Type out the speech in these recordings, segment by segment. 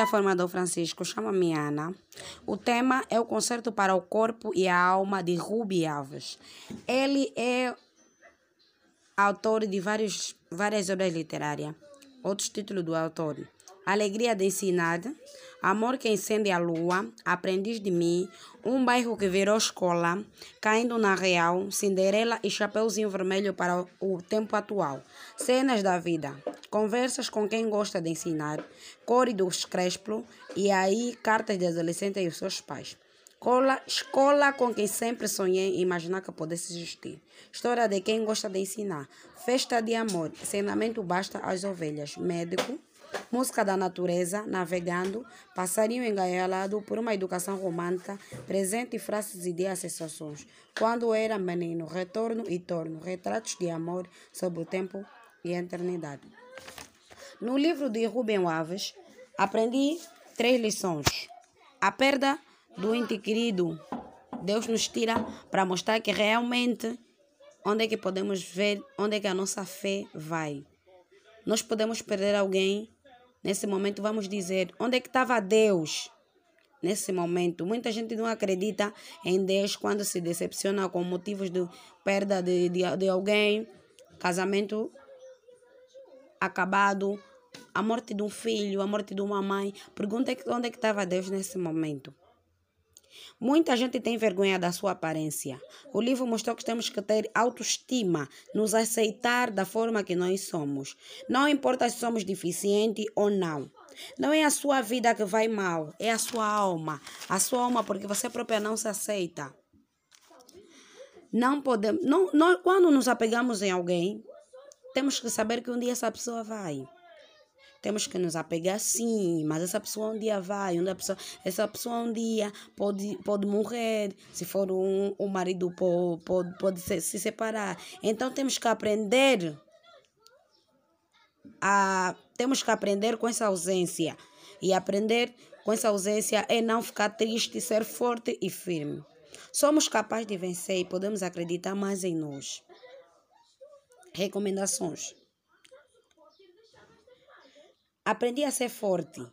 a forma do Francisco. Chama-me Ana. O tema é o concerto para o corpo e a alma de Ruby Alves. Ele é autor de vários, várias obras literárias. Outros títulos do autor: Alegria de Ensinar, Amor que Incende a Lua, Aprendiz de Mim, Um Bairro que Virou Escola, Caindo na Real, Cinderela e Chapeuzinho Vermelho para o Tempo Atual, Cenas da Vida, Conversas com quem gosta de ensinar, Core dos Crespo e aí Cartas de Adolescente e os seus pais. Escola, escola com quem sempre sonhei imaginar que pudesse existir. História de quem gosta de ensinar. Festa de amor. Ensinamento basta às ovelhas. Médico. Música da natureza, navegando, passarinho engaiolado por uma educação romântica, presente frases e de sensações. Quando era menino, retorno e torno, retratos de amor sobre o tempo e a eternidade. No livro de Rubem Alves, aprendi três lições. A perda do ente querido, Deus nos tira para mostrar que realmente onde é que podemos ver onde é que a nossa fé vai. Nós podemos perder alguém Nesse momento, vamos dizer: onde é que estava Deus? Nesse momento, muita gente não acredita em Deus quando se decepciona com motivos de perda de, de, de alguém, casamento acabado, a morte de um filho, a morte de uma mãe. Pergunta onde é que estava Deus nesse momento. Muita gente tem vergonha da sua aparência. O livro mostrou que temos que ter autoestima, nos aceitar da forma que nós somos. Não importa se somos deficientes ou não. Não é a sua vida que vai mal, é a sua alma. A sua alma, porque você própria não se aceita. Não podemos. Não, nós, quando nos apegamos em alguém, temos que saber que um dia essa pessoa vai. Temos que nos apegar sim, mas essa pessoa um dia vai, uma pessoa, essa pessoa um dia pode, pode morrer, se for um, um marido pode, pode, pode se, se separar. Então temos que aprender a temos que aprender com essa ausência. E aprender com essa ausência é não ficar triste, ser forte e firme. Somos capazes de vencer e podemos acreditar mais em nós. Recomendações. Aprendi a ser forte.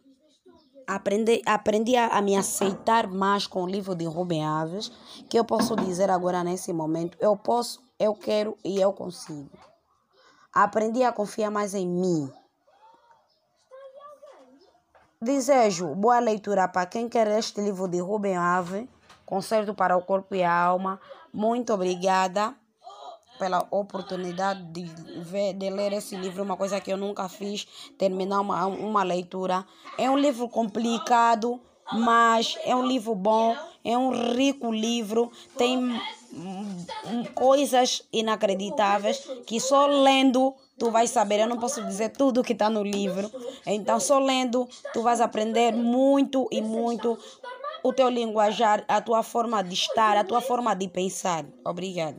Aprendi, aprendi a, a me aceitar mais com o livro de Rubem Aves, que eu posso dizer agora nesse momento, eu posso, eu quero e eu consigo. Aprendi a confiar mais em mim. Desejo boa leitura para quem quer este livro de Rubem Ave, Concerto para o Corpo e a Alma. Muito obrigada pela oportunidade de, ver, de ler esse livro, uma coisa que eu nunca fiz, terminar uma, uma leitura. É um livro complicado, mas é um livro bom, é um rico livro, tem coisas inacreditáveis que só lendo tu vais saber. Eu não posso dizer tudo que está no livro. Então, só lendo, tu vais aprender muito e muito o teu linguajar, a tua forma de estar, a tua forma de pensar. Obrigado.